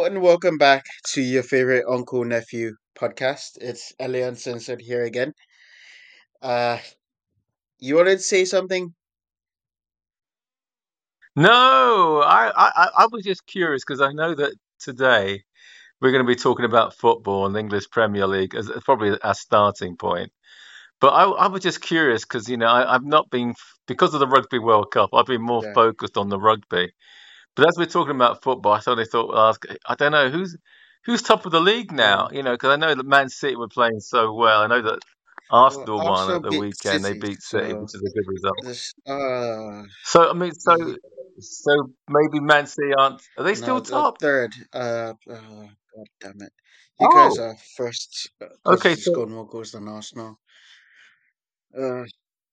and welcome back to your favorite uncle nephew podcast. It's LA Uncensored here again. Uh, you wanted to say something? No, I, I, I was just curious because I know that today we're going to be talking about football and the English Premier League as probably our starting point. But I, I was just curious because you know I, have not been because of the Rugby World Cup. I've been more yeah. focused on the rugby. But as we're talking about football, I thought I thought well, I don't know who's who's top of the league now. You know, because I know that Man City were playing so well. I know that Arsenal well, won at the weekend. City, they beat City, so which is a good result. Uh, so I mean, so so maybe Man City aren't. Are they still no, top? Third. Uh, uh, God damn it! You oh. guys are first. Uh, okay, so, scored more goals than Arsenal. Uh,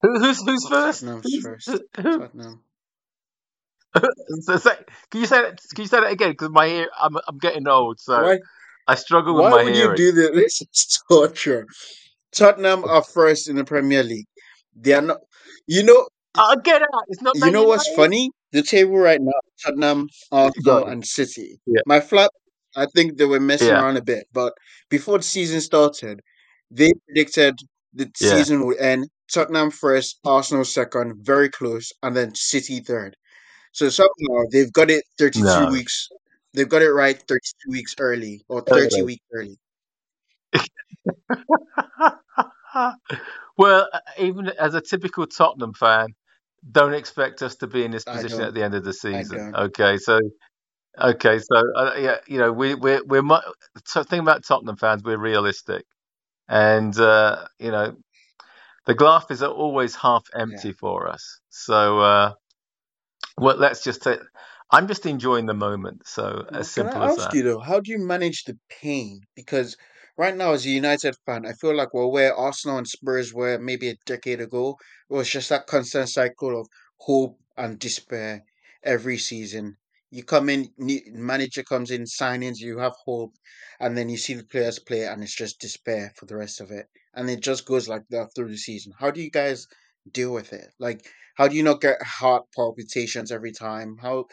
Who, who's who's first? Tottenham's who's, first. Who? Tottenham. So, say, can you say that? Can you say that again? Because my ear, I'm I'm getting old, so why, I struggle with my hearing. Why would you do this? This is torture. Tottenham are first in the Premier League. They are not. You know. I'll get out. It's not. You know what's funny? The table right now: Tottenham, Arsenal, and City. Yeah. My flat. I think they were messing yeah. around a bit, but before the season started, they predicted the yeah. season would end Tottenham first, Arsenal second, very close, and then City third. So somehow they've got it 32 no. weeks. They've got it right 32 weeks early or 30 weeks early. well, even as a typical Tottenham fan, don't expect us to be in this position at the end of the season. Okay, so okay, so uh, yeah, you know, we we're we're mu- thing about Tottenham fans, we're realistic, and uh, you know, the glass is always half empty yeah. for us. So uh, well, let's just take. I'm just enjoying the moment. So well, as simple can I as ask that. you though, how do you manage the pain? Because right now, as a United fan, I feel like we're where Arsenal and Spurs were maybe a decade ago. It was just that constant cycle of hope and despair every season. You come in, manager comes in, signings, you have hope, and then you see the players play, and it's just despair for the rest of it, and it just goes like that through the season. How do you guys deal with it? Like, how do you not get heart palpitations every time? How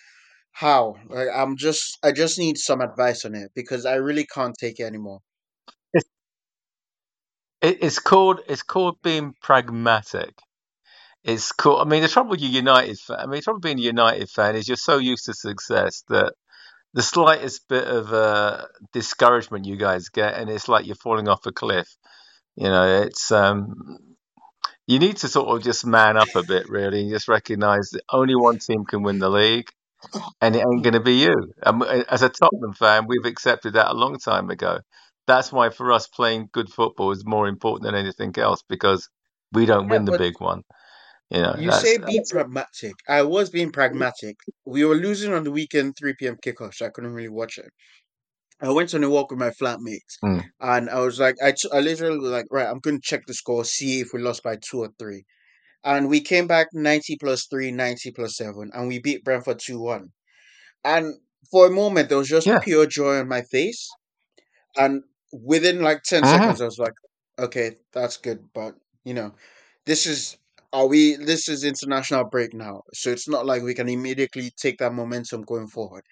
how? Like, I'm just I just need some advice on it because I really can't take it anymore. It's called it's called being pragmatic. It's cool. I mean, the trouble with you United fan, I mean, the trouble being a United fan is you're so used to success that the slightest bit of uh, discouragement you guys get, and it's like you're falling off a cliff. You know, it's um, you need to sort of just man up a bit, really, and just recognise that only one team can win the league, and it ain't going to be you. Um, and as a Tottenham fan, we've accepted that a long time ago. That's why for us, playing good football is more important than anything else because we don't yeah, win the big one. You know, you say be pragmatic. I was being pragmatic. We were losing on the weekend, 3 p.m. kickoff, so I couldn't really watch it. I went on a walk with my flatmates, mm. and I was like, I, I literally was like, right, I'm going to check the score, see if we lost by two or three. And we came back 90 plus three, 90 plus seven, and we beat Brentford 2 1. And for a moment, there was just yeah. pure joy on my face. And within like 10 uh-huh. seconds, I was like, okay, that's good. But, you know, this is, are we, this is international break now. So it's not like we can immediately take that momentum going forward.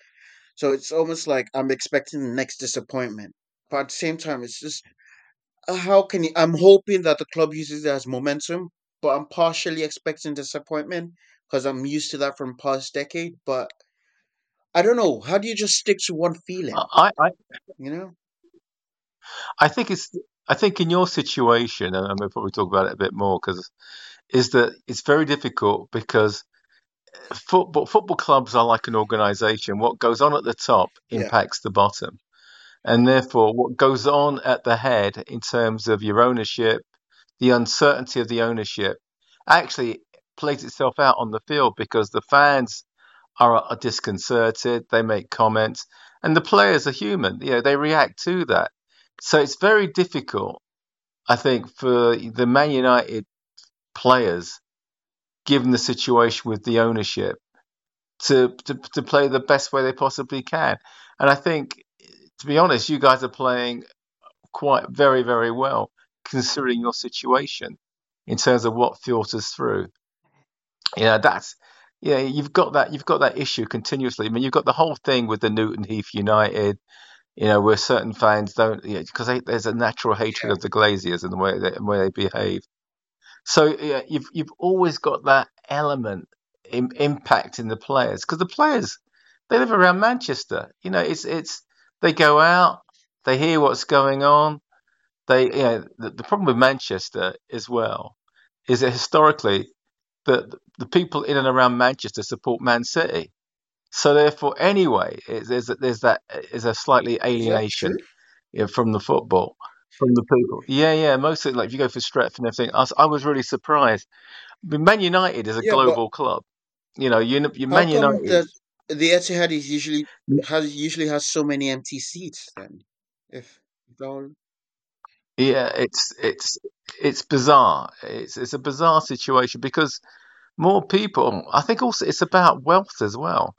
So it's almost like I'm expecting the next disappointment. But at the same time, it's just uh, how can you? I'm hoping that the club uses it as momentum, but I'm partially expecting disappointment because I'm used to that from past decade. But I don't know. How do you just stick to one feeling? I, I you know, I think it's. I think in your situation, and we'll probably talk about it a bit more because is that it's very difficult because football football clubs are like an organization. What goes on at the top impacts yeah. the bottom. And therefore, what goes on at the head in terms of your ownership, the uncertainty of the ownership, actually plays itself out on the field because the fans are, are disconcerted, they make comments, and the players are human. You know, they react to that. So it's very difficult, I think, for the Man United players given the situation with the ownership, to, to to play the best way they possibly can. And I think, to be honest, you guys are playing quite very very well considering your situation in terms of what filters through. You know, that's yeah, you've got that you've got that issue continuously. I mean, you've got the whole thing with the Newton Heath United, you know, where certain fans don't because yeah, there's a natural hatred yeah. of the Glazers and the way they, the way they behave. So yeah, you've you've always got that element in, impacting the players because the players they live around Manchester. You know, it's it's they go out, they hear what's going on. They, you know, the, the problem with Manchester as well is that historically the the people in and around Manchester support Man City. So therefore, anyway, there's there's that is a slightly alienation from the football from the people. Yeah, yeah. Mostly, like if you go for Stretford and everything, I, I was really surprised. Mean, Man United is a yeah, global club. You know, you, you Man United. The, the Etihad is usually has usually has so many empty seats. Then, if all... yeah, it's it's it's bizarre. It's it's a bizarre situation because more people. I think also it's about wealth as well.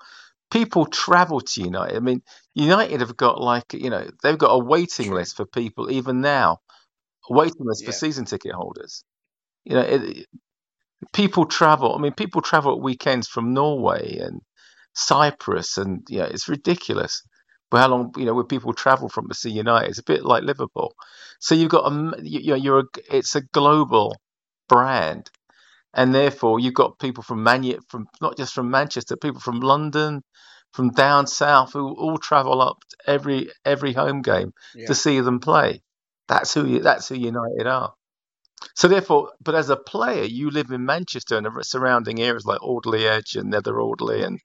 People travel to United. I mean, United have got like you know they've got a waiting list for people even now, a waiting list yeah. for season ticket holders. You know, it, people travel. I mean, people travel at weekends from Norway and Cyprus, and yeah, it's ridiculous. But how long you know where people travel from to see United? It's a bit like Liverpool. So you've got a you know you're a, it's a global brand, and therefore you've got people from Manu- from not just from Manchester, people from London, from down south who all travel up every every home game yeah. to see them play. That's who you, that's who United are. So therefore, but as a player, you live in Manchester and the surrounding areas like Alderley Edge and Nether Alderley and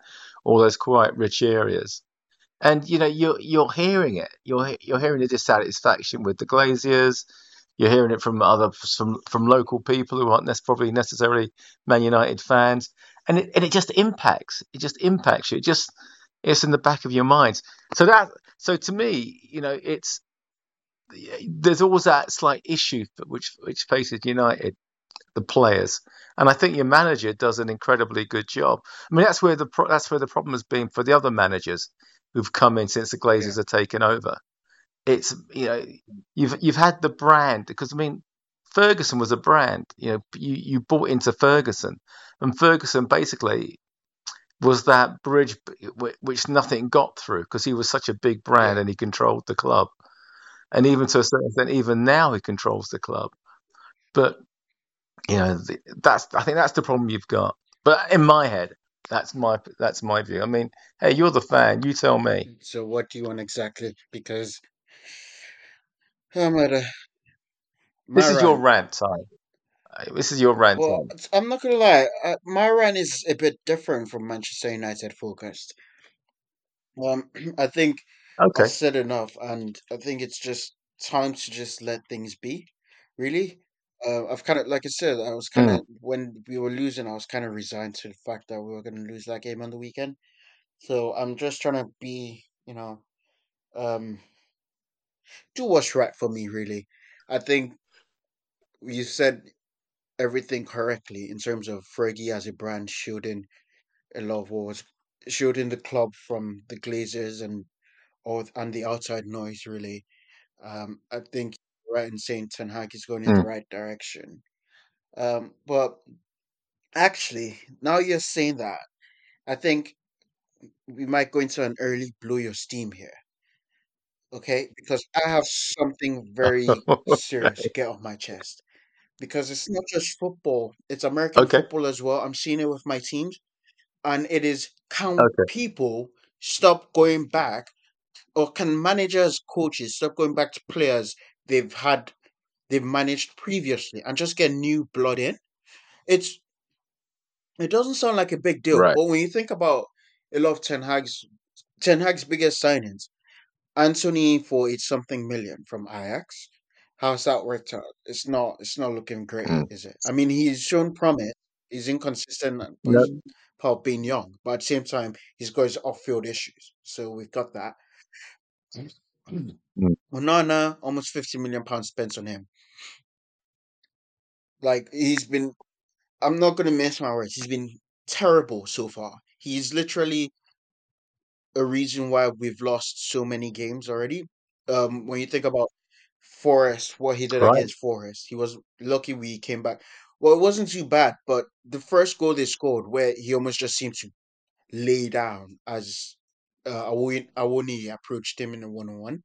all those quite rich areas. And you know, you're you're hearing it. You're you're hearing the dissatisfaction with the Glazers. You're hearing it from other from from local people who aren't necessarily, probably necessarily Man United fans, and it and it just impacts. It just impacts you. It just it's in the back of your minds. So that so to me, you know, it's there's always that slight issue which which faces United, the players, and I think your manager does an incredibly good job. I mean, that's where the that's where the problem has been for the other managers who've come in since the Glazers yeah. have taken over it's you know you've you've had the brand because I mean Ferguson was a brand. You know, you you bought into Ferguson, and Ferguson basically was that bridge which nothing got through because he was such a big brand and he controlled the club. And even to a certain extent, even now he controls the club. But you know, that's I think that's the problem you've got. But in my head, that's my that's my view. I mean, hey, you're the fan. You tell me. So what do you want exactly? Because I'm at a. This is your rant time. This is your rant Well, time. I'm not gonna lie. Uh, my rant is a bit different from Manchester United focused. Um, I think Okay. I've said enough, and I think it's just time to just let things be. Really, uh, I've kind of, like I said, I was kind of Mm. when we were losing, I was kind of resigned to the fact that we were going to lose that game on the weekend. So I'm just trying to be, you know, um, do what's right for me, really. I think you said everything correctly in terms of Fergie as a brand shielding a lot of what was shielding the club from the Glazers and all and the outside noise. Really, um, I think you're right in saying Ten Hag is going in the Mm. right direction. Um, but actually, now you're saying that, I think we might go into an early blow your steam here. Okay, because I have something very serious to get off my chest. Because it's not just football, it's American Okay. football as well. I'm seeing it with my teams. And it is can Okay. people stop going back or can managers, coaches stop going back to players they've had they've managed previously and just get new blood in? It's it doesn't sound like a big deal, Right. but when you think about a lot of Ten Hag's Ten Hag's biggest signings, Antony for eight something million from Ajax. How's that worked out? It's not. It's not looking great, Mm. is it? I mean, he's shown promise. He's inconsistent, No. he's part being young. But at the same time, he's got his off-field issues. So we've got that. Mm. Onana, almost fifty million pounds spent on him. Like he's been. I'm not gonna miss my words. He's been terrible so far. He's literally a reason why we've lost so many games already. Um, when you think about Forest, what he did Right. against Forest, he was lucky we came back. well, it wasn't too bad, but the first goal they scored, where he almost just seemed to lay down as uh, Awoniyi approached him in a one-on-one.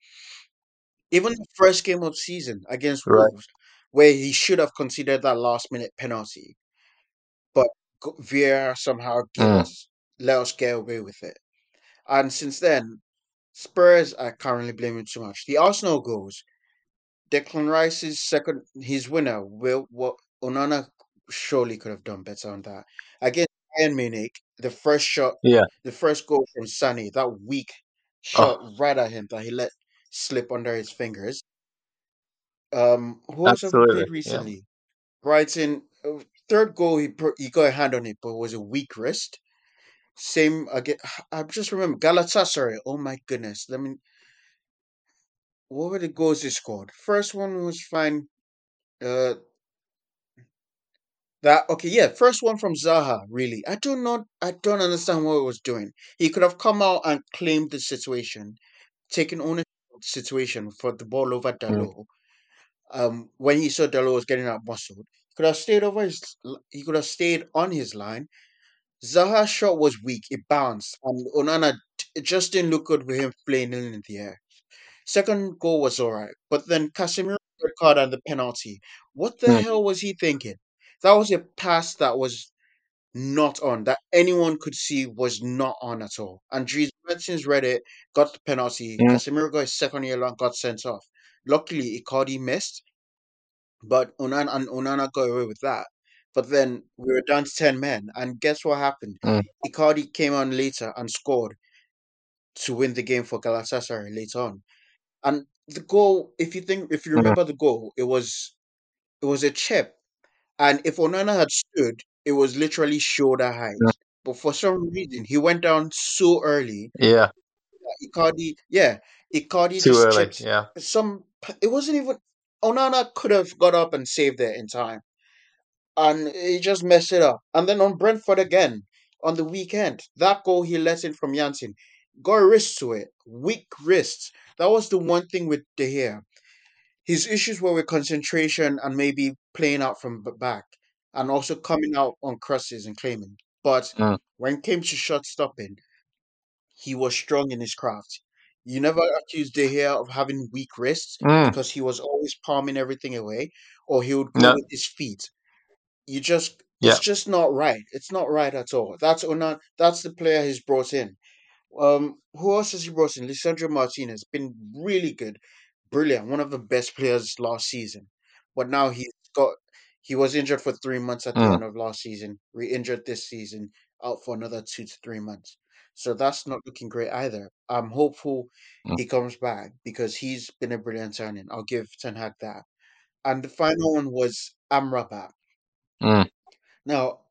Even the first game of season against Right. Wolves, where he should have considered that last-minute penalty, but Vieira somehow Mm. us let us get away with it. And since then, Spurs are currently blaming too much. The Arsenal goals, Declan Rice's second, his winner, will what Onana surely could have done better on that. Against Bayern Munich, the first shot, Yeah. the first goal from Sunny, that weak Oh, shot right at him that he let slip under his fingers. Um, who else have we absolutely. played Yeah. recently? Brighton, uh, third goal he pro- he got a hand on it, but it was a weak wrist. Same again. I just remember Galatasaray. Oh my goodness! Let me. What were the goals he scored? First one was fine. Uh, that okay, yeah. First one from Zaha. Really, I do not. I don't understand what he was doing. He could have come out and claimed the situation, taken ownership of the situation for the ball over Mm. Um, when he saw Dalot was getting out muscled, he could have stayed over his. He could have stayed on his line. Zaha's shot was weak. It bounced, and Onana it just didn't look good with him playing in the air. Second goal was alright, but then Casemiro red card and the penalty. What the Mm. hell was he thinking? That was a pass that was not on, that anyone could see was not on at all. And Dries Mertens read it, got the penalty. Mm. Casemiro got his second yellow and got sent off. Luckily, Icardi missed, but Onana and Onana got away with that. But then we were down to ten men, and guess what happened? Mm. Icardi came on later and scored to win the game for Galatasaray later on. And the goal, if you think, if you Mm. remember the goal, it was it was a chip, and if Onana had stood, it was literally shoulder height. But for some reason, he went down so early. Yeah. Icardi, yeah, Icardi Too early. chipped Yeah. some. It wasn't even Onana could have got up and saved it in time, and he just messed it up. And then on Brentford again on the weekend, that goal he let in from Jensen got a wrist to it, weak wrists. That was the one thing with De Gea. His issues were with concentration and maybe playing out from back, and also coming out on crosses and claiming. But Mm. when it came to shot stopping, he was strong in his craft. You never accused De Gea of having weak wrists Mm. because he was always palming everything away, or he would go No. with his feet. You just Yeah. it's just not right. It's not right at all. That's Onan, that's the player he's brought in. Um, who else has he brought in? Lisandro Martinez been really good, brilliant, one of the best players last season. But now he's got he was injured for three months at the Mm. end of last season, re-injured this season, out for another two to three months. So that's not looking great either. I'm hopeful Mm. he comes back because he's been a brilliant signing. I'll give Ten Hag that. And the final one was Amrabat. Mm. Now,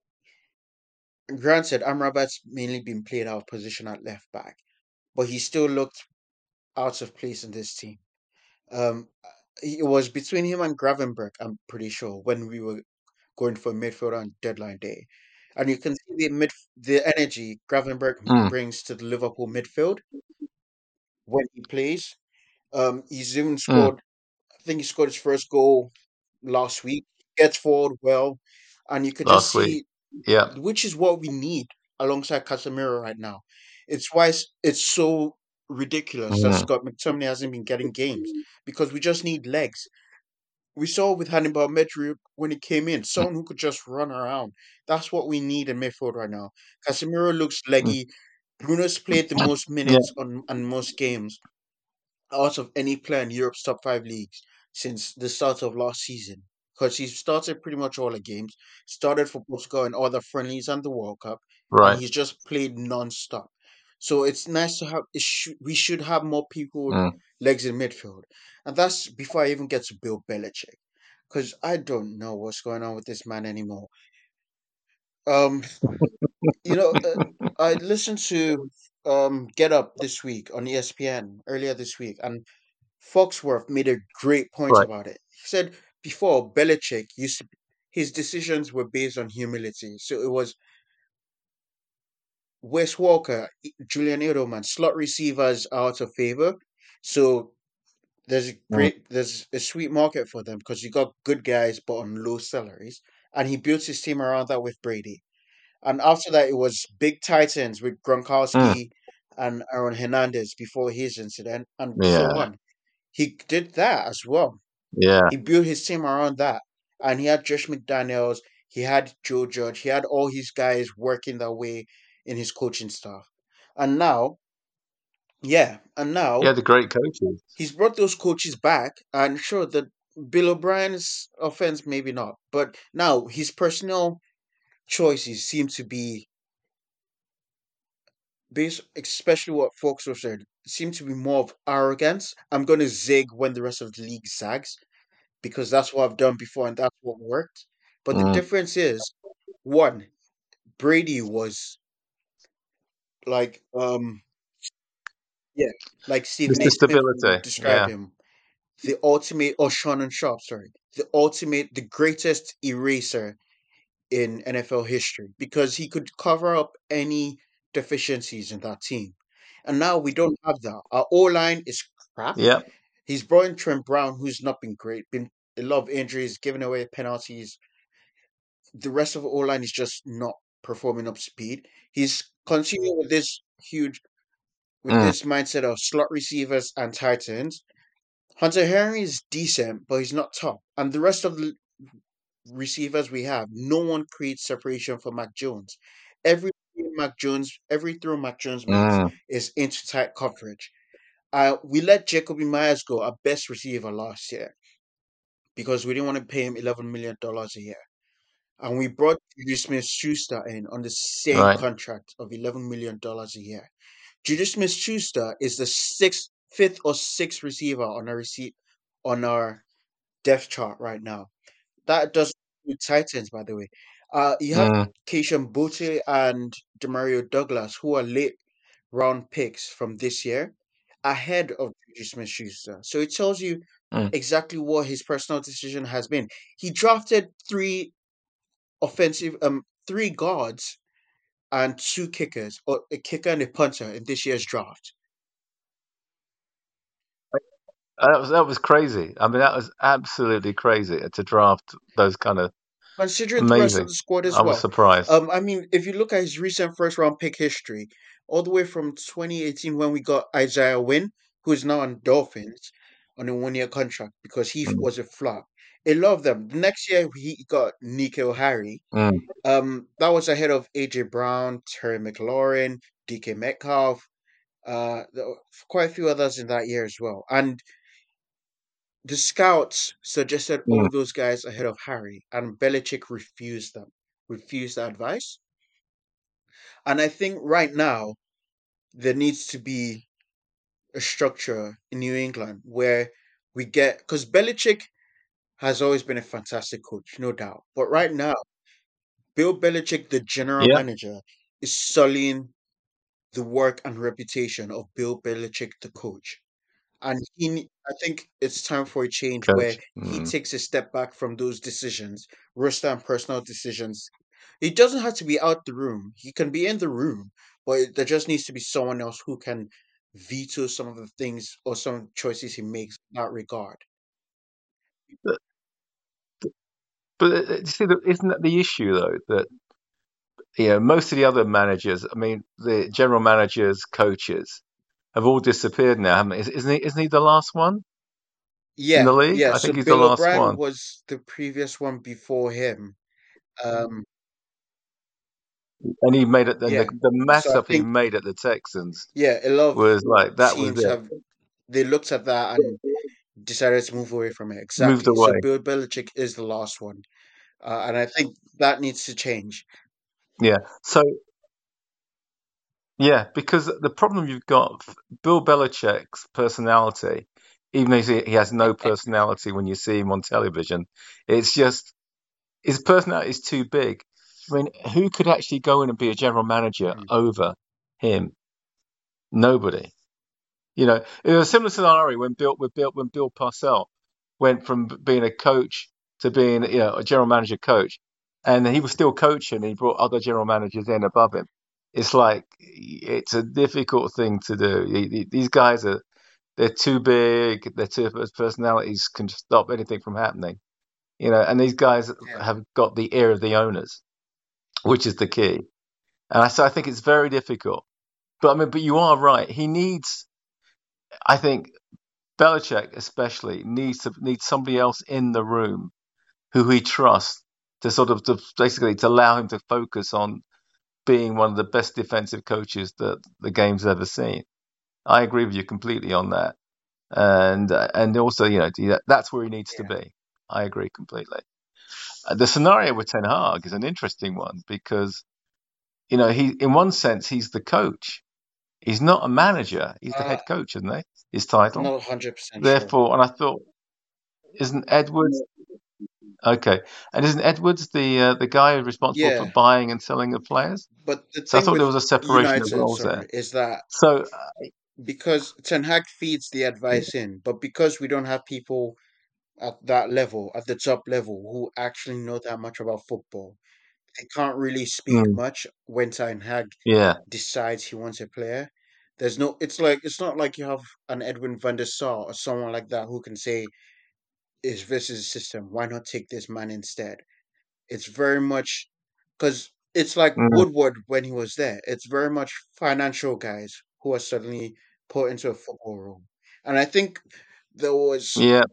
granted, Amrabat's mainly been played out of position at left back, but he still looked out of place in this team. Um, it was between him and Gravenberch, I'm pretty sure, when we were going for midfield on deadline day. And you can see the mid the energy Gravenberch Mm. brings to the Liverpool midfield when he plays. Um, he's even Mm. scored. I think he scored his first goal last week. Gets forward well, and you could just Last week. see Yeah. which is what we need alongside Casemiro right now. It's why it's, it's so ridiculous that. Scott McTominay hasn't been getting games because we just need legs. We saw with Hannibal Mejbri when he came in, Mm. someone who could just run around. That's what we need in midfield right now. Casemiro looks Mm. leggy. Bruno's played the most Yeah. minutes on, on most games out of any player in Europe's top five leagues since the start of last season. Because he started pretty much all the games, started for Portugal and other friendlies and the World Cup, and Right. he's just played non-stop. So it's nice to have. It should, we should have more people Mm. legs in midfield, and that's before I even get to Bill Belichick, because I don't know what's going on with this man anymore. Um, you know, uh, I listened to um Get Up this week on ESPN earlier this week, and Foxworth made a great point Right. about it. He said before Belichick used to, his decisions were based on humility. So it was Wes Walker, Julian Edelman, slot receivers out of favor. So there's a Mm. great, there's a sweet market for them because you got good guys but on low salaries, and he built his team around that with Brady. And after that, it was big tight ends with Mm. Gronkowski and Aaron Hernandez before his incident, and so on. He did that as well. Yeah. He built his team around that, and he had Josh McDaniels, he had Joe Judge, he had all his guys working that way in his coaching staff. And now, yeah, and now Yeah, the great coaches. he's brought those coaches back, and sure, the Bill O'Brien's offense maybe not, but now his personal choices seem to be based, especially what folks have said, seem to be more of arrogance. I'm going to zig when the rest of the league zags because that's what I've done before and that's what worked. But the Mm. difference is, one, Brady was like, um, yeah, like Steve Mr. Naismith would Stability. describe Yeah. him, the ultimate, or Shannon Sharpe, sorry, the ultimate, the greatest eraser in NFL history because he could cover up any deficiencies in that team. And now we don't have that. Our O line is crap. Yeah. He's brought in Trent Brown, who's not been great, been a lot of injuries, giving away penalties. The rest of the O line is just not performing up speed. He's continuing with this huge, with Mm. this mindset of slot receivers and tight ends. Hunter Henry is decent, but he's not top. And the rest of the receivers we have, no one creates separation for Mac Jones. Every Mac Jones, every throw Mac Jones makes Mm. is into tight coverage. Uh, we let Jakobi Meyers go, our best receiver last year, because we didn't want to pay him eleven million dollars a year, and we brought Juju Smith-Schuster in on the same Right. contract of eleven million dollars a year. Juju Smith-Schuster is the sixth, fifth or sixth receiver on our receipt on our depth chart right now. That doesn't include tight ends, by the way. Uh, you have Mm. Kayshon Boutte and Demario Douglas, who are late round picks from this year, ahead of Juju Smith Schuster. So it tells you Mm. exactly what his personal decision has been. He drafted three offensive, um, three guards and two kickers, or a kicker and a punter in this year's draft. Uh, That was that was crazy. I mean, that was absolutely crazy to draft those kind of. Considering the rest of the squad as I was well. surprised. Um, I mean, if you look at his recent first round pick history, all the way from 2018 when we got Isaiah Wynn, who is now on Dolphins on a one year contract because he Mm. was a flop. A lot of them. The next year he got N'Keal Harry. Mm. Um, that was ahead of AJ Brown, Terry McLaurin, DK Metcalf, uh, quite a few others in that year as well. And the scouts suggested all Mm. those guys ahead of Harry, and Belichick refused them, refused the advice. And I think right now there needs to be a structure in New England where we get because Belichick has always been a fantastic coach, no doubt. But right now, Bill Belichick, the general Yeah. manager, is sullying the work and reputation of Bill Belichick, the coach. And he, I think it's time for a change where Coach. he Mm. takes a step back from those decisions, roster and personal decisions. He doesn't have to be out the room. He can be in the room, but there just needs to be someone else who can veto some of the things or some choices he makes in that regard. But uh, you see, isn't that the issue though? That you know, most of the other managers, I mean, the general managers, coaches, have all disappeared now, haven't they? Is- Isn't he? Isn't he the last one? Yeah, the league? yeah. I So think he's the last O'Brien one. was the previous one before him. Um, And he made it. Yeah. the, the mess So up he made at the Texans yeah, a lot was like that was it. have they looked at that and decided to move away from it. Moved Exactly. So. Bill Belichick is the last one, uh, and I think that needs to change. Yeah. So yeah, because the problem you've got, Bill Belichick's personality, even though he has no personality when you see him on television, it's just his personality is too big. I mean, who could actually go in and be a general manager Mm. over him? Nobody. You know, it was a similar scenario when Bill, with Bill, when Bill Parcells went from being a coach to being, you know, a general manager coach, and he was still coaching. And he brought other general managers in above him. It's like it's a difficult thing to do. He- he- These guys are they're too big. Their two personalities can stop anything from happening. You know, and these guys Yeah. have got the ear of the owners, which is the key. And I, so I think it's very difficult. But I mean, but you are right. He needs, I think, Belichick especially needs to needs somebody else in the room who he trusts to sort of to basically to allow him to focus on being one of the best defensive coaches that the game's ever seen. I agree with you completely on that, and uh, and also you know that's where he needs Yeah. to be. I agree completely. Uh, the scenario with Ten Hag is an interesting one because you know he in one sense he's the coach. He's not a manager. He's the Uh, head coach, isn't he? His title. Not hundred percent sure. Therefore, and I thought, isn't Edwards okay? And isn't Edwards the uh, the guy responsible for buying and selling the players? but the So I thought there was a separation of roles there. sorry, is that So uh, because Ten Hag feeds the advice in, but because we don't have people at that level, at the top level, who actually know that much about football, they can't really speak mm, much when Ten Hag yeah, decides he wants a player. There's no. It's like it's not like you have an Edwin van der Sar or someone like that who can say, "Is this is system? Why not take this man instead?" It's very much because it's like mm, Woodward when he was there. It's very much financial guys who are suddenly put into a football room, and I think there was yeah,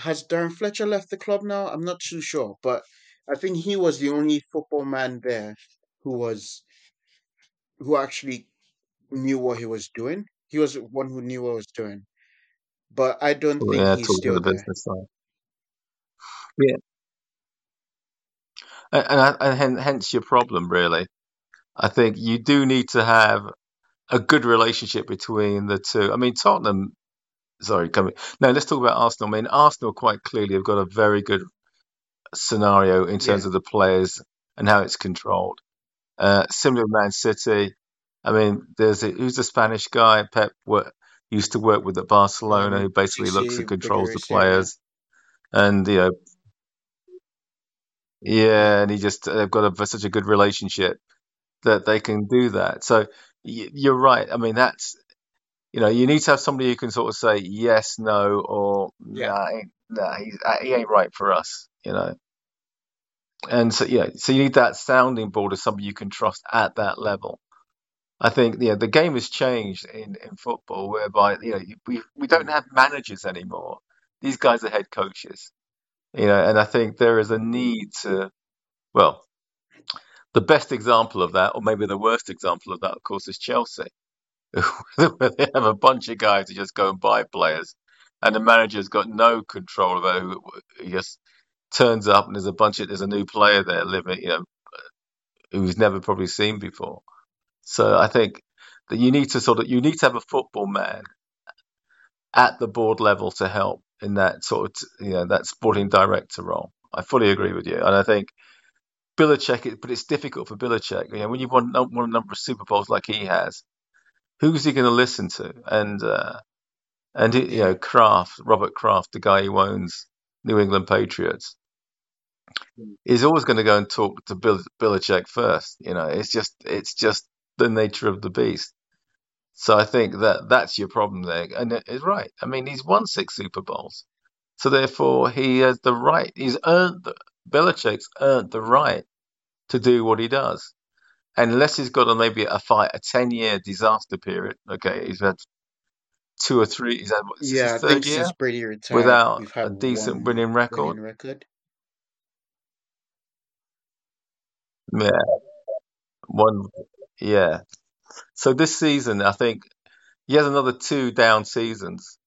has Darren Fletcher left the club now? I'm not too sure, but I think he was the only football man there who was who actually knew what he was doing. He was one who knew what he was doing. But I don't think yeah. he's still the there. business side. Yeah, and and, I- and hen- hence your problem, really. I think you do need to have a good relationship between the two. I mean, Tottenham. Sorry, coming. No, let's talk about Arsenal. I mean, Arsenal quite clearly have got a very good scenario in terms Yeah. of the players and how it's controlled. Uh, similar with Man City. I mean, there's a, who's the Spanish guy? Pep work, used to work with at Barcelona, who Um, basically looks and controls the yeah. players, and you know, yeah, and he just they've got a, such a good relationship that they can do that. So y- you're right. I mean, that's you know, you need to have somebody who can sort of say yes, no, or Yeah. nah, ain't- nah, he's, uh, he ain't right for us. You know. And so, yeah, so you need that sounding board of somebody you can trust at that level. I think, yeah, the game has changed in, in football whereby, you know, we, we don't have managers anymore. These guys are head coaches, you know, and I think there is a need to, well, the best example of that, or maybe the worst example of that, of course, is Chelsea, where they have a bunch of guys who just go and buy players, and the manager's got no control over who, he just turns up and there's a bunch of there's a new player there living, you know, who's never probably seen before. So I think that you need to sort of you need to have a football man at the board level to help in that sort of you know that sporting director role. I fully agree with you, and I think Belichick, but it's difficult for Belichick. You know, when you've won, won a number of Super Bowls like he has, who's he going to listen to? And uh, and you know, Kraft, Robert Kraft, the guy who owns New England Patriots, is always going to go and talk to Bill Belichick first. You know, it's just it's just the nature of the beast. So I think that that's your problem there, and it is right. I mean, he's won six Super Bowls, so therefore he has the right. He's earned the, Belichick's earned the right to do what he does, unless he's got a maybe a fight a ten year disaster period. Okay, he's had two or three. He's had what, Yeah, I his think third year Brady retired, without a decent winning record. winning record. Yeah, one. Yeah. So this season, I think he has another two down seasons.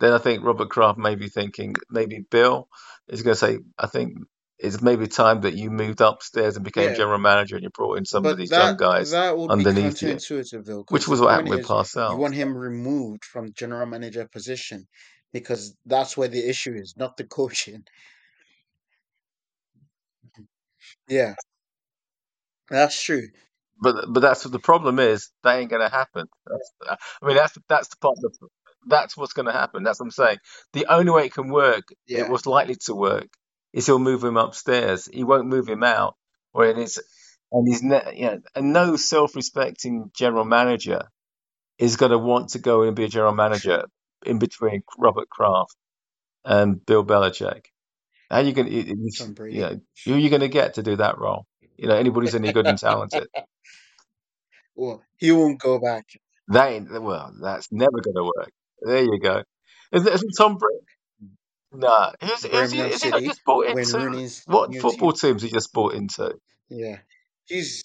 Then I think Robert Kraft may be thinking maybe Bill is going to say, I think it's maybe time that you moved upstairs and became Yeah, general manager and you brought in some of but these young guys that would be underneath you, counterintuitive though, which was what happened with is you Parcells. want him removed from general manager position because that's where the issue is, not the coaching. Yeah, that's true. But but that's the problem is. That ain't going to happen. That's, I mean, that's that's the part. Of, that's what's going to happen. That's what I'm saying. The only way it can work, it was likely to work, is he'll move him upstairs. He won't move him out. Where it is, and he's ne- you know, and no self-respecting general manager is going to want to go and be a general manager in between Robert Kraft and Bill Belichick. How you going to, you know, who are you going to get to do that role? You know, anybody's any good and talented. Well, he won't go back. That ain't, well, that's never going to work. There you go. Isn't, isn't Tom Brady? Nah, who's, who's he, is he not just bought into? What football team. teams he just bought into? Yeah, he's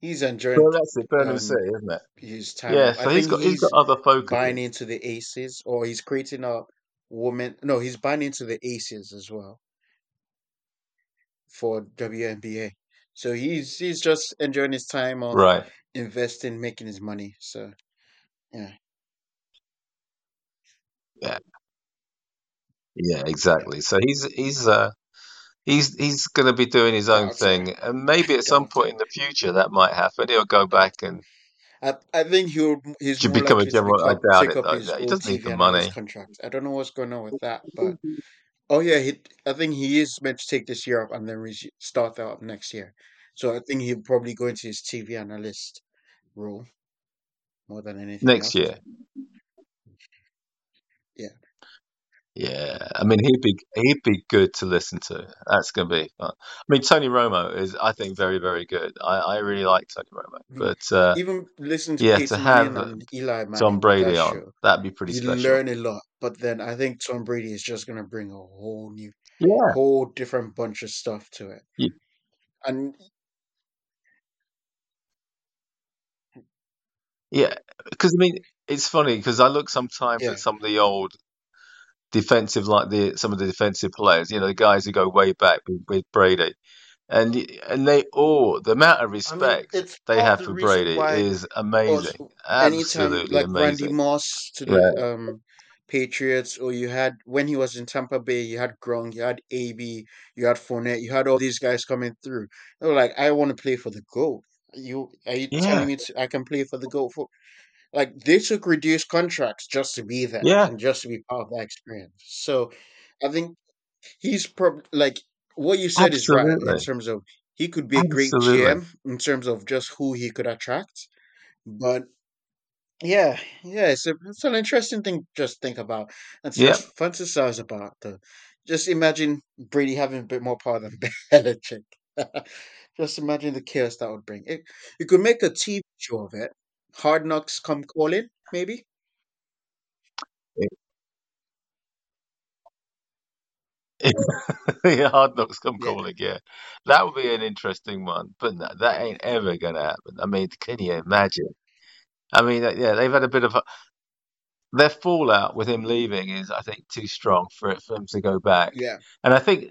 he's enjoying. Well, that's it, Birmingham um, City, isn't it? His time. Yeah, so he's got he's, got other focus. Buying into the Aces, or he's creating a woman. No, he's buying into the Aces as well for WNBA. So he's he's just enjoying his time of right. Investing, making his money. So yeah. Yeah. Yeah, exactly. So he's he's uh he's he's going to be doing his own thing, and maybe at some point in the future that might happen. He'll go back and. I, I think he'll he's should become a general. I doubt it. Though. He doesn't need the money. Contract. I don't know what's going on with that, but oh yeah, he, I think he is meant to take this year off and then re- start that up next year. So I think he'll probably go into his TV analyst role more than anything. Next else. year. Yeah. Yeah, I mean he'd be he'd be good to listen to. That's gonna be fun. I mean Tony Romo is I think very very good. I, I really like Tony Romo, but uh, even listen to yeah Peyton to have and Eli Manning, Tom Brady on show, that'd be pretty you special. learn a lot. But then I think Tom Brady is just gonna bring a whole new, yeah, whole different bunch of stuff to it. Yeah. And yeah, because I mean it's funny because I look sometimes yeah. at some of the old defensive like the some of the defensive players, you know, the guys who go way back with, with Brady. And and they all the amount of respect I mean, they have the for Brady is amazing. Absolutely anytime, like amazing. Randy Moss to the yeah. um, Patriots, or you had when he was in Tampa Bay, you had Gronk, you had AB, you had Fournette, you had all these guys coming through. They were like, I want to play for the goal. You are you yeah. telling me to, I can play for the goal for like they took reduced contracts just to be there Yeah. and just to be part of that experience. So I think he's probably like what you said is right in terms of he could be a great GM in terms of just who he could attract. But yeah, yeah, it's a, it's an interesting thing just think about and just fantasize about. The just imagine Brady having a bit more power than Belichick. just imagine the chaos that would bring. It you could make a TV show of it Hard Knocks come calling, maybe? Eh. yeah, hard knocks come Yeah. calling. Yeah, that would be an interesting one, but that, that ain't ever going to happen. I mean, can you imagine? I mean, yeah, they've had a bit of a, their fallout with him leaving is, I think, too strong for it for him to go back. Yeah. And I think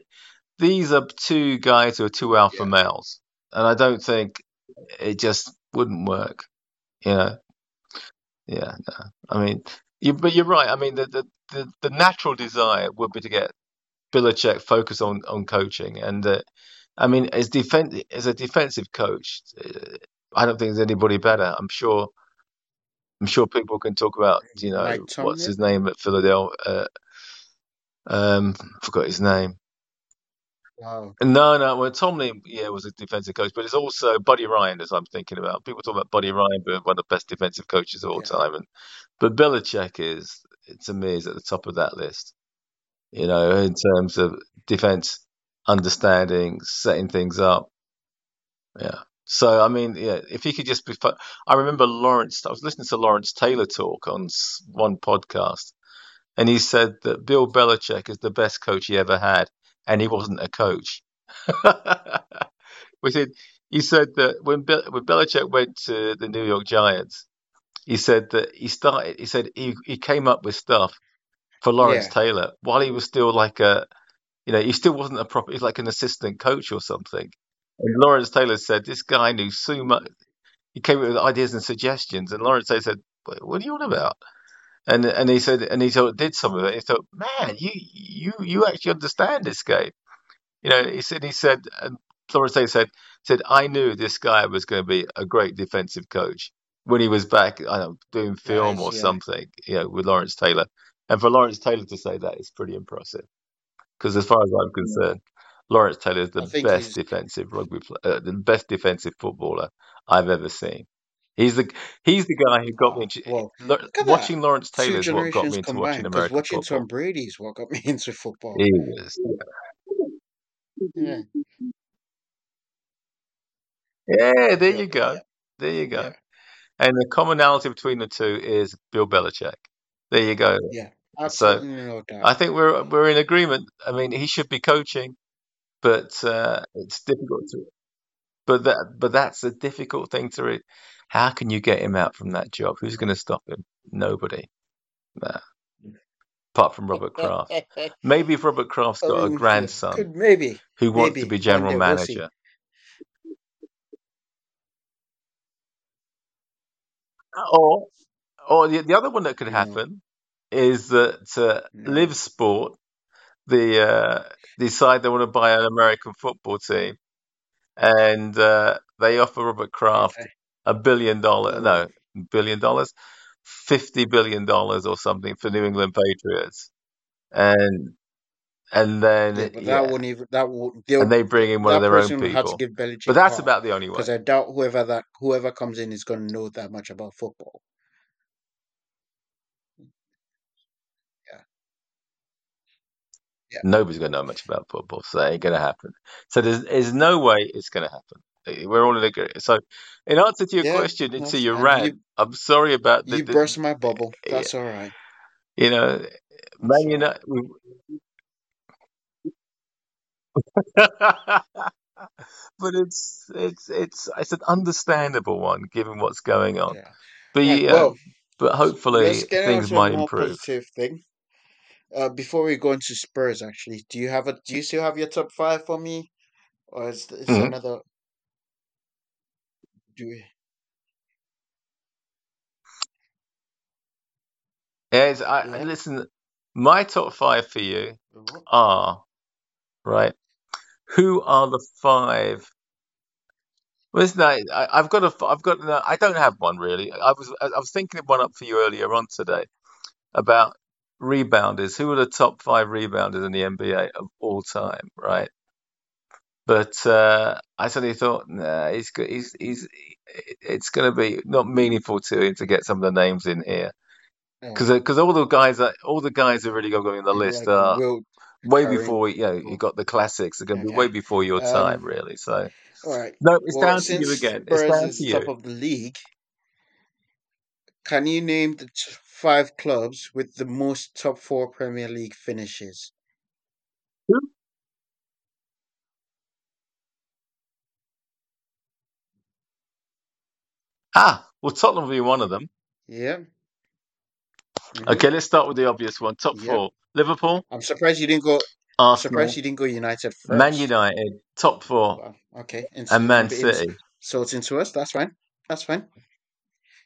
these are two guys who are two alpha Yeah. males, and I don't think it just wouldn't work. You know, yeah, no. I mean, you, but you're right. I mean, the, the, the, the natural desire would be to get Belichick focused on, on coaching, and uh, I mean, as defense as a defensive coach, uh, I don't think there's anybody better. I'm sure. I'm sure people can talk about, you know, what's his name at Philadelphia. Uh, um, forgot his name. Wow. No, no. Well, Tomlin, yeah, was a defensive coach, but it's also Buddy Ryan, as I'm thinking about. People talk about Buddy Ryan being one of the best defensive coaches of all yeah. time, and but Belichick is, to me, is at the top of that list. You know, in terms of defense, understanding, setting things up. Yeah. So I mean, yeah, if he could just be. I remember Lawrence. I was listening to Lawrence Taylor talk on one podcast, and he said that Bill Belichick is the best coach he ever had and he wasn't a coach. we said he said that when Be- when Belichick went to the New York Giants, he said that he started. He said he he came up with stuff for Lawrence yeah. Taylor while he was still like a, you know, he still wasn't a proper. He's like an assistant coach or something. And Lawrence Taylor said this guy knew so much. He came up with ideas and suggestions, and Lawrence Taylor said, "What are you on about?" And and he said and he sort of did some of it. He thought, man, you you you actually understand this game. You know, he said he said and Lawrence said said I knew this guy was going to be a great defensive coach when he was back I know, doing film nice, or yeah. something, you know, with Lawrence Taylor. And for Lawrence Taylor to say that is pretty impressive. Because as far as I'm concerned, Lawrence Taylor is the best defensive rugby, uh, the best defensive footballer I've ever seen. He's the he's the guy who got me into well, watching that. Lawrence Taylor is what got me into watching American watching football. Tom Brady's what got me into football. He was. Yeah. Yeah, there you go. There you go. Yeah. And the commonality between the two is Bill Belichick. There you go. Yeah. So no. I think we're we're in agreement. I mean, he should be coaching, but uh, it's difficult to. But that but that's a difficult thing to read. How can you get him out from that job? Who's going to stop him? Nobody. Nah. Apart from Robert Kraft. Maybe if Robert Kraft's got Oh, a grandson Could maybe. who wants to be general day, we'll manager. Or or the, the other one that could Mm. happen is that uh, No. Live Sport, the uh, decide they want to buy an American football team, and uh, they offer Robert Kraft Okay. a billion dollars, Oh. no, billion dollars, fifty billion dollars or something for New England Patriots, and and then Yeah, but yeah, that won't even that they'll and they bring in one of their own person will to people. But that's power about the only way. because I doubt whoever that whoever comes in is going to know that much about football. Yeah. Nobody's going to know much about football, so it ain't going to happen. So there's, there's no way it's going to happen. Eh, We're all in agreement. So, in answer to your Yeah, question, and to your rant, You I'm sorry about the, you the burst my bubble. yeah, That's all right. you know, Man. United. but it's it's it's it's an understandable one given what's going on. Yeah. But Right. yeah, Well, but hopefully let's get on things might improve. positive thing. Uh, before we go into Spurs, actually, do you have a do you still have your top five for me, or is is Mhm. another? Do we, Yes, I yeah. listen. My top five for you are right. Who are the five? Well, listen, I, I- I've got a, I've got, no, I don't have one really. I was, I was thinking of one up for you earlier on today about rebounders. Who are the top five rebounders in the NBA of all time, right? But uh, I suddenly thought, nah, he's, he's, he's, it's going to be not meaningful to him to get some of the names in here because because all the guys that all the guys who really got going on the list like are Will way Curry. before you know you got the classics are going to be way before your time Um. really so All right. no it's Well, down to you again it's down is to top of the league, can you name the five clubs with the most top four Premier League finishes? ah well Tottenham will be one of them Yeah. hmm okay let's start with the obvious one top Yep. four Liverpool I'm surprised you didn't go. I'm surprised you didn't go United Man. United top four Well, okay. Ins- and Man but City so it's into us. That's fine. That's fine.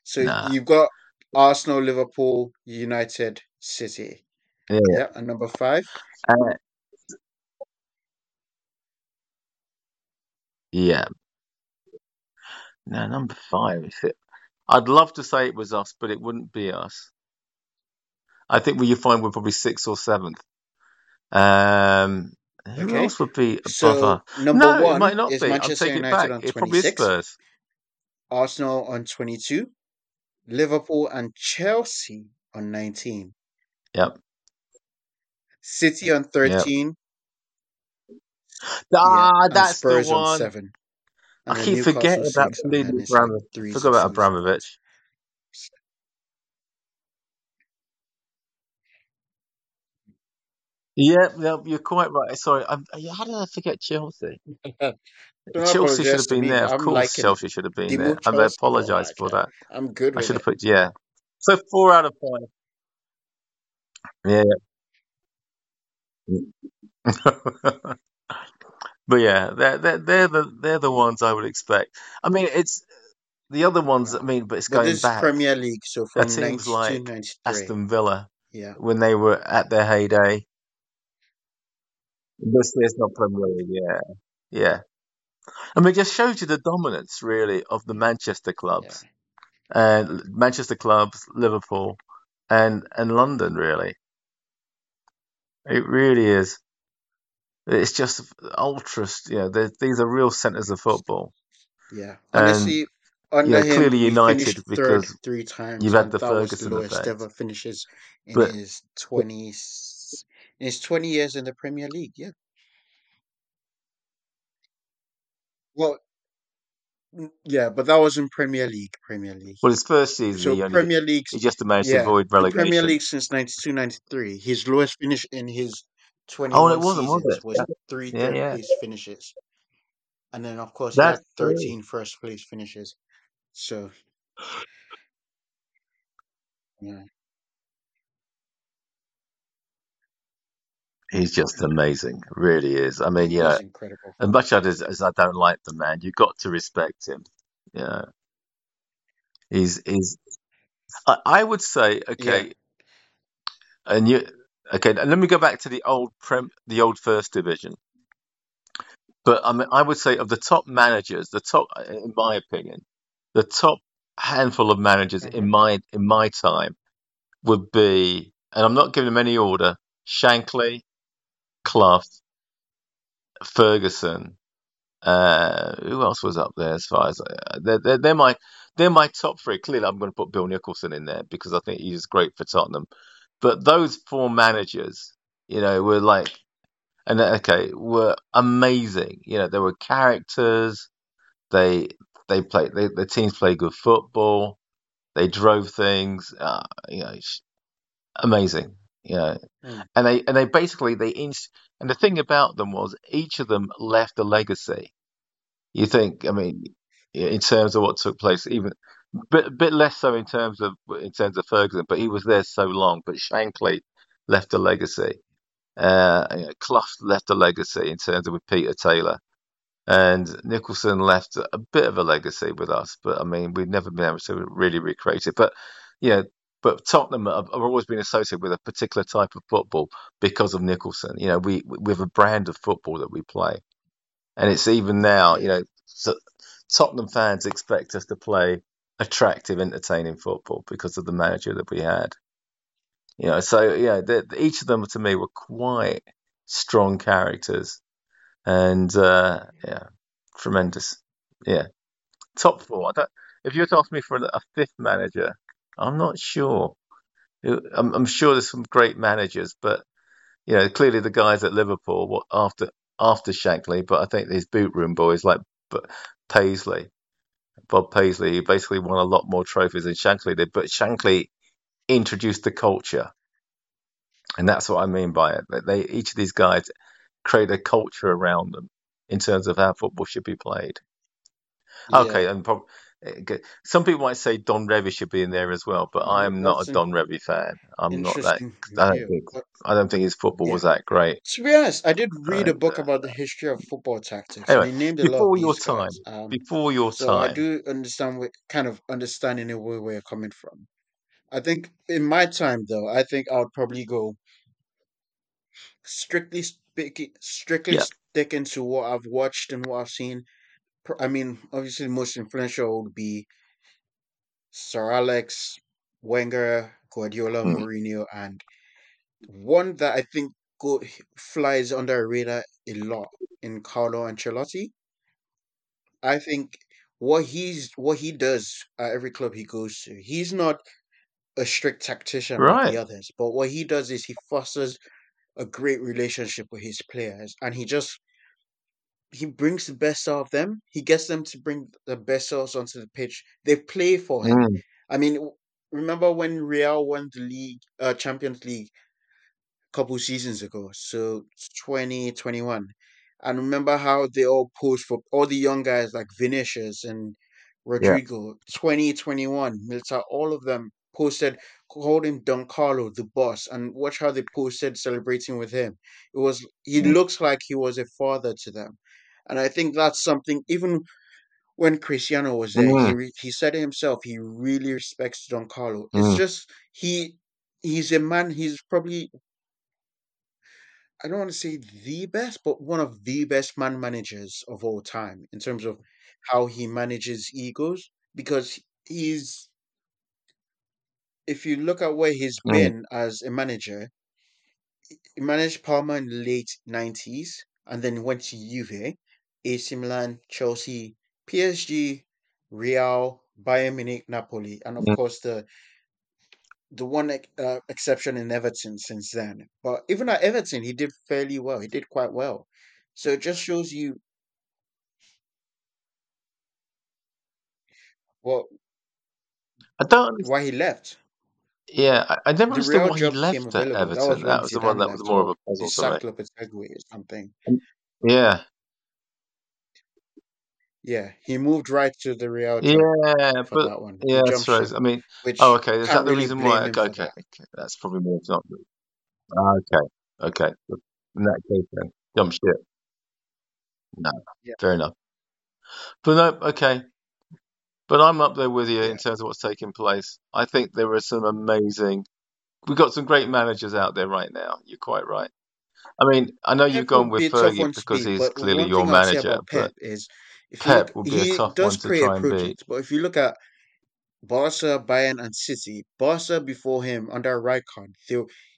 So nah you've got Arsenal, Liverpool, United, City. yeah Yeah. And number five. uh, yeah no number five is it I'd love to say it was us but it wouldn't be us I think we you find we're probably sixth or seventh Um, who Okay. else would be above So us? number No, it might not is be. Manchester take it United back. on It probably is 26, Spurs. Arsenal on 22, Liverpool and Chelsea on 19, Yep. City on Yep. 13, yeah, Ah, and that's the Spurs on one. 7, I and then keep forgetting about 6, and Bleeding then it's like Abramovich. Forgot about Abramovich. Yep, yep, you're quite right. Sorry, I'm, how did I forget Chelsea? Don't Chelsea should apologize have to been me. there. Of I'm course, it. Chelsea should have been there, I Chelsea, the more I apologise like for that. I'm good I with should it. have put yeah. So four out of five. Yeah. but yeah, they're, they're they're the they're the ones I would expect. I mean, it's the other ones. I mean, but it's But going this is back. Premier League, so They're from teams 92, like 93. Aston Villa Yeah. when they were at their heyday. This is not Premier League. Yeah, yeah. I mean, it just shows you the dominance, really, of the Manchester clubs and Manchester clubs, Liverpool, and and London. Really, it really is. It's just ultra. Yeah, these are real centres of football, Yeah. and Honestly, you under know, him, clearly we United finished third because three times, you've had the that was the Ferguson lowest effect. ever finishes in But his 20, in his 20 years in the Premier League. Yeah. Well, mm, yeah, but that was in Premier League. Premier League. Well, his first season, so he Premier League, he just managed yeah, to avoid relegation. Premier League since 92-93. His lowest finish in his 20 oh, it wasn't, was, it? was three yeah, third yeah. place finishes. And then, of course, That's he had 13 first place finishes. So, yeah. He's just amazing, really is. I mean, yeah, incredible. as much as, as I don't like the man, you've got to respect him. Yeah, he's he's. I, I would say okay, Yeah. and you okay. And let me go back to the old prem, the old first division. But I mean, I would say of the top managers, the top, in my opinion, the top handful of managers in Mhm. my in my time would be, and I'm not giving them any order: Shankly, Clough, Ferguson. Uh, who else was up there? As far as uh, they're, they're, they're my they're my top three. Clearly, I'm going to put Bill Nicholson in there because I think he's great for Tottenham. But those four managers, you know, were like, and uh, okay, were amazing. You know, they were characters. They they played. They, the teams played good football. They drove things. Uh, you know, amazing. You know, Mm. and they and they basically they inst- and the thing about them was each of them left a legacy. You think, I mean, in terms of what took place, even bit bit less so in terms of in terms of Ferguson, but he was there so long. But Shankly left a legacy. Uh, you know, Clough left a legacy in terms of with Peter Taylor, and Nicholson left a bit of a legacy with us. But I mean, we've never been able to really recreate it. But you know, but Tottenham have, have always been associated with a particular type of football because of Nicholson. You know, we we have a brand of football that we play, and it's even now. You know, so Tottenham fans expect us to play attractive, entertaining football because of the manager that we had. You know, so yeah, each of them to me were quite strong characters, and uh, yeah, tremendous. Yeah, top four. If you were to ask me for a fifth manager, I'm not sure. I'm, I'm sure there's some great managers, but you know, clearly the guys at Liverpool what after after Shankly, but I think these boot room boys like Paisley, Bob Paisley, he basically won a lot more trophies than Shankly did. But Shankly introduced the culture, and that's what I mean by it. That they each of these guys create a culture around them in terms of how football should be played. Yeah. Okay, and some people might say Don Revie should be in there as well, but I am not That's a Don Revie fan. I'm not that. I don't think. I don't think his football yeah, was that great. to be honest, I did read a book uh, about the history of football tactics, anyway, named a lot of before your time. Um, before your so I do understand what kind of understanding where we're coming from. I think in my time, though, I think I would probably go strictly speaking, strictly yeah, sticking to what I've watched and what I've seen. I mean, obviously, most influential would be Sir Alex, Wenger, Guardiola, mm, Mourinho, and one that I think go, flies under a radar a lot in Carlo Ancelotti. I think what he's what he does at every club he goes to, he's not a strict tactician like the others, but what he does is he fosters a great relationship with his players, and he just he brings the best out of them. He gets them to bring the best selves onto the pitch. They play for him. Mm, I mean, remember when Real won the league, uh, Champions League a couple seasons ago? So twenty twenty one, and remember how they all posed for all the young guys like Vinicius and yeah. Rodrygo. Twenty twenty one, Militão, all of them posted called him Don Carlo, the boss, and watch how they posted celebrating with him. It was he Mm, looks like he was a father to them. And I think that's something. Even when Cristiano was there, he mm, re- he said it himself. He really respects Don Carlo. It's mm, just he he's a man. He's probably I don't want to say the best, but one of the best man managers of all time in terms of how he manages egos. Because he's if you look at where he's mm, been as a manager, he managed Parma in the late nineties, and then went to Juve, AC Milan, Chelsea, PSG, Real, Bayern Munich, Napoli, and of mm. course the the one uh, exception in Everton since then. But even at Everton, he did fairly well. He did quite well. So it just shows you, Well, I don't. Why he left? Yeah, I, I never the understood why he left at Everton. That was, that was the one that was more of a puzzle to me. or something. Yeah. Yeah, he moved right to the Real. Yeah, but that one. yeah, that's right. I mean, oh, okay. Is that the really reason why? Okay, okay, okay, that's probably more. Not. Okay, okay. In that case, then jump ship. No, yeah. fair enough. But no, okay. But I'm up there with you yeah. in terms of what's taking place. I think there are some amazing. We've got some great managers out there right now. You're quite right. I mean, I know you've gone with Fergie because speak, he's clearly your manager. Pep is Pep look, will be a tough one to try and beat. But if you look at Barca, Bayern, and City, Barca before him under Rijkaard,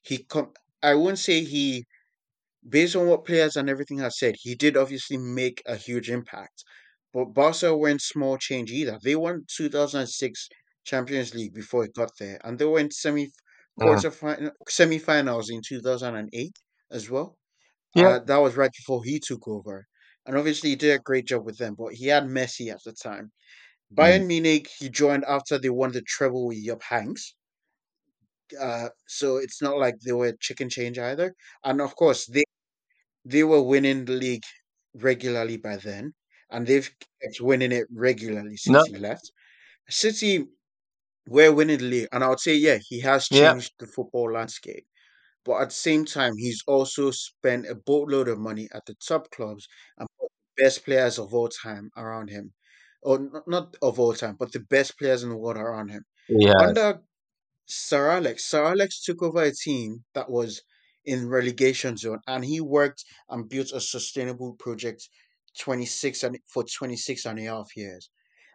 he come. I wouldn't say he based on what players and everything have said, he did obviously make a huge impact. But Barca weren't small change either. They won 2006 Champions League before it got there, and they went semi quarter mm. semi-finals in 2008 as well. Yeah, uh, that was right before he took over, and obviously he did a great job with them. But he had Messi at the time. Bayern mm. Munich he joined after they won the treble with Jupp Heynckes. Uh, so it's not like they were chicken change either. And of course, they they were winning the league regularly by then, and they've kept winning it regularly since no. he left. City were winning the league, and I would say, yeah, he has changed yeah. the football landscape. But at the same time, he's also spent a boatload of money at the top clubs and put the best players of all time around him. Oh, or not of all time, but the best players in the world around him. Yeah. Under Sir Alex, Sir Alex took over a team that was in relegation zone, and he worked and built a sustainable project 26 and for 26 and a half years.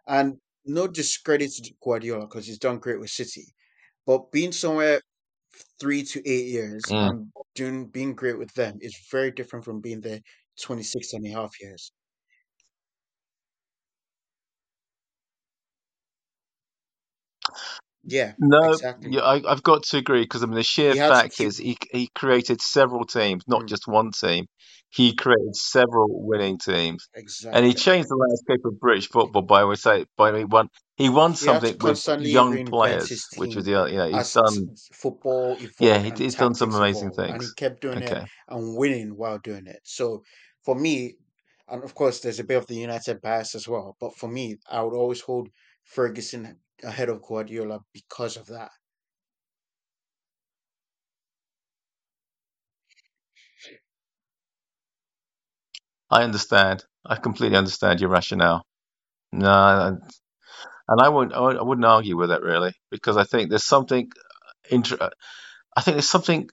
And no discredit to Guardiola because he's done great with City, but being somewhere three to eight years mm. and doing being great with them is very different from being there 26 and a half years. Yeah, No, exactly. yeah, I, I've got to agree because I mean the sheer fact is he he created several teams, not mm. just one team. He created several winning teams, and he changed the landscape of British football by we say by he won he won He something with young players, which was the you know he's done football yeah he, he's done some amazing things. and he kept doing it and winning while doing it. So for me, and of course, there's a bit of the United bias as well. But for me, I would always hold Ferguson ahead of Guardiola because of that. I understand. I completely understand your rationale. No, and I wouldn't. I wouldn't argue with it really because I think there's something. Inter- I think there's something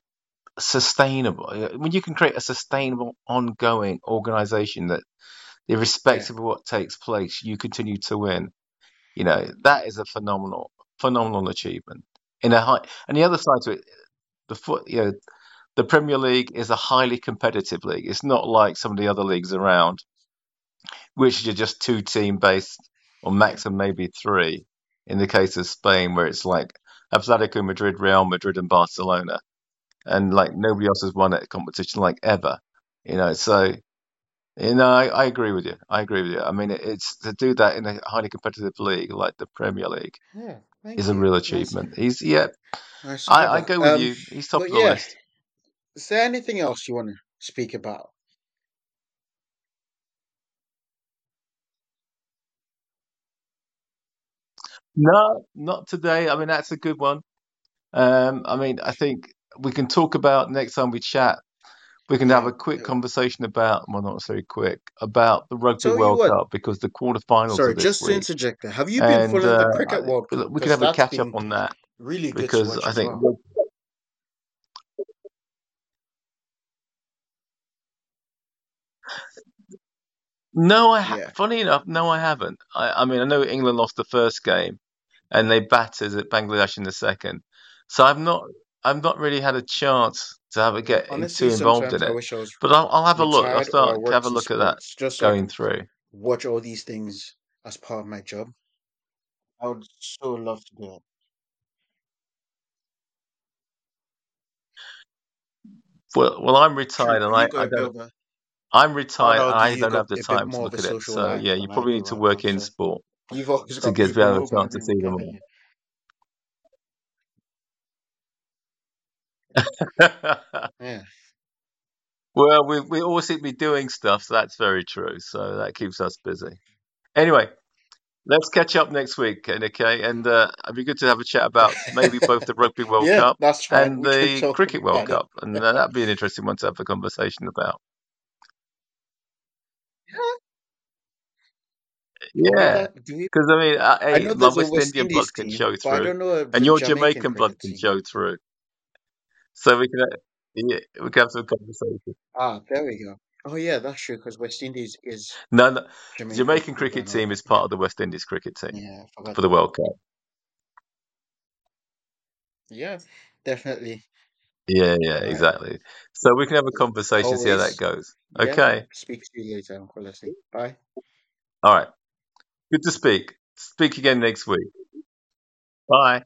sustainable when you can create a sustainable, ongoing organization that, irrespective of what takes place, you continue to win. You know, that is a phenomenal, phenomenal achievement. In a high, and the other side to it, the foot, you know, the Premier League is a highly competitive league. It's not like some of the other leagues around, which are just two team based, or maximum maybe three. In the case of Spain, where it's like Atletico Madrid, Real Madrid, and Barcelona, and like nobody else has won a competition like ever. You know, so you know, I, I agree with you. I agree with you. I mean, it's to do that in a highly competitive league like the Premier League Yeah, is a real achievement. He's yeah, Nice I, I go with Um, you. He's top of the yeah, list. is there anything else you want to speak about? No, not today. I mean, that's a good one. Um, I mean, I think we can talk about next time we chat we can have a quick conversation about, well, not so quick, about the Rugby Tell World Cup because the quarterfinals. Sorry, just to interject there. Have you been and, following uh, the Cricket World Cup? We can have a catch up on that. Really good because I think. Well. No, I ha- yeah. funny enough, no, I haven't. I, I mean, I know England lost the first game, and they battered at Bangladesh in the second. So I've not, I've not really had a chance to have a get Honestly, too involved in it. but I'll, I'll have a look. I'll start have a look at that just going through. Watch all these things as part of my job. I would so love to do it. Well, well, I'm retired, and I, I don't. I'm retired, and I don't have the time to look at it. So yeah, you probably need to work in sport. To get a chance to see them all. Yeah. well, we we always seem to be doing stuff, so that's very true. So that keeps us busy. Anyway, let's catch up next week, okay? And uh, it'd be good to have a chat about maybe both the Rugby World Yeah, Cup fine. and We the Cricket World about it. Cup, and uh, that'd be an interesting one to have a conversation about. Yeah, because I mean, uh, I hey, know West West Indian blood can show through, don't know if and your Jamaican Jamaican blood can show through. So we can, yeah, we can have some conversation. Ah, there we go. Oh yeah, that's true because West Indies is No, no, Jamaican Jamaican cricket. team is part of the West Indies cricket team Yeah, for the. World Cup. Yeah, definitely. Yeah, yeah, Right. exactly. So we can have a conversation, see how that goes. Yeah. Okay. Speak to you later, Uncle Leslie. Bye. All right. Good to speak. Speak again next week. Bye.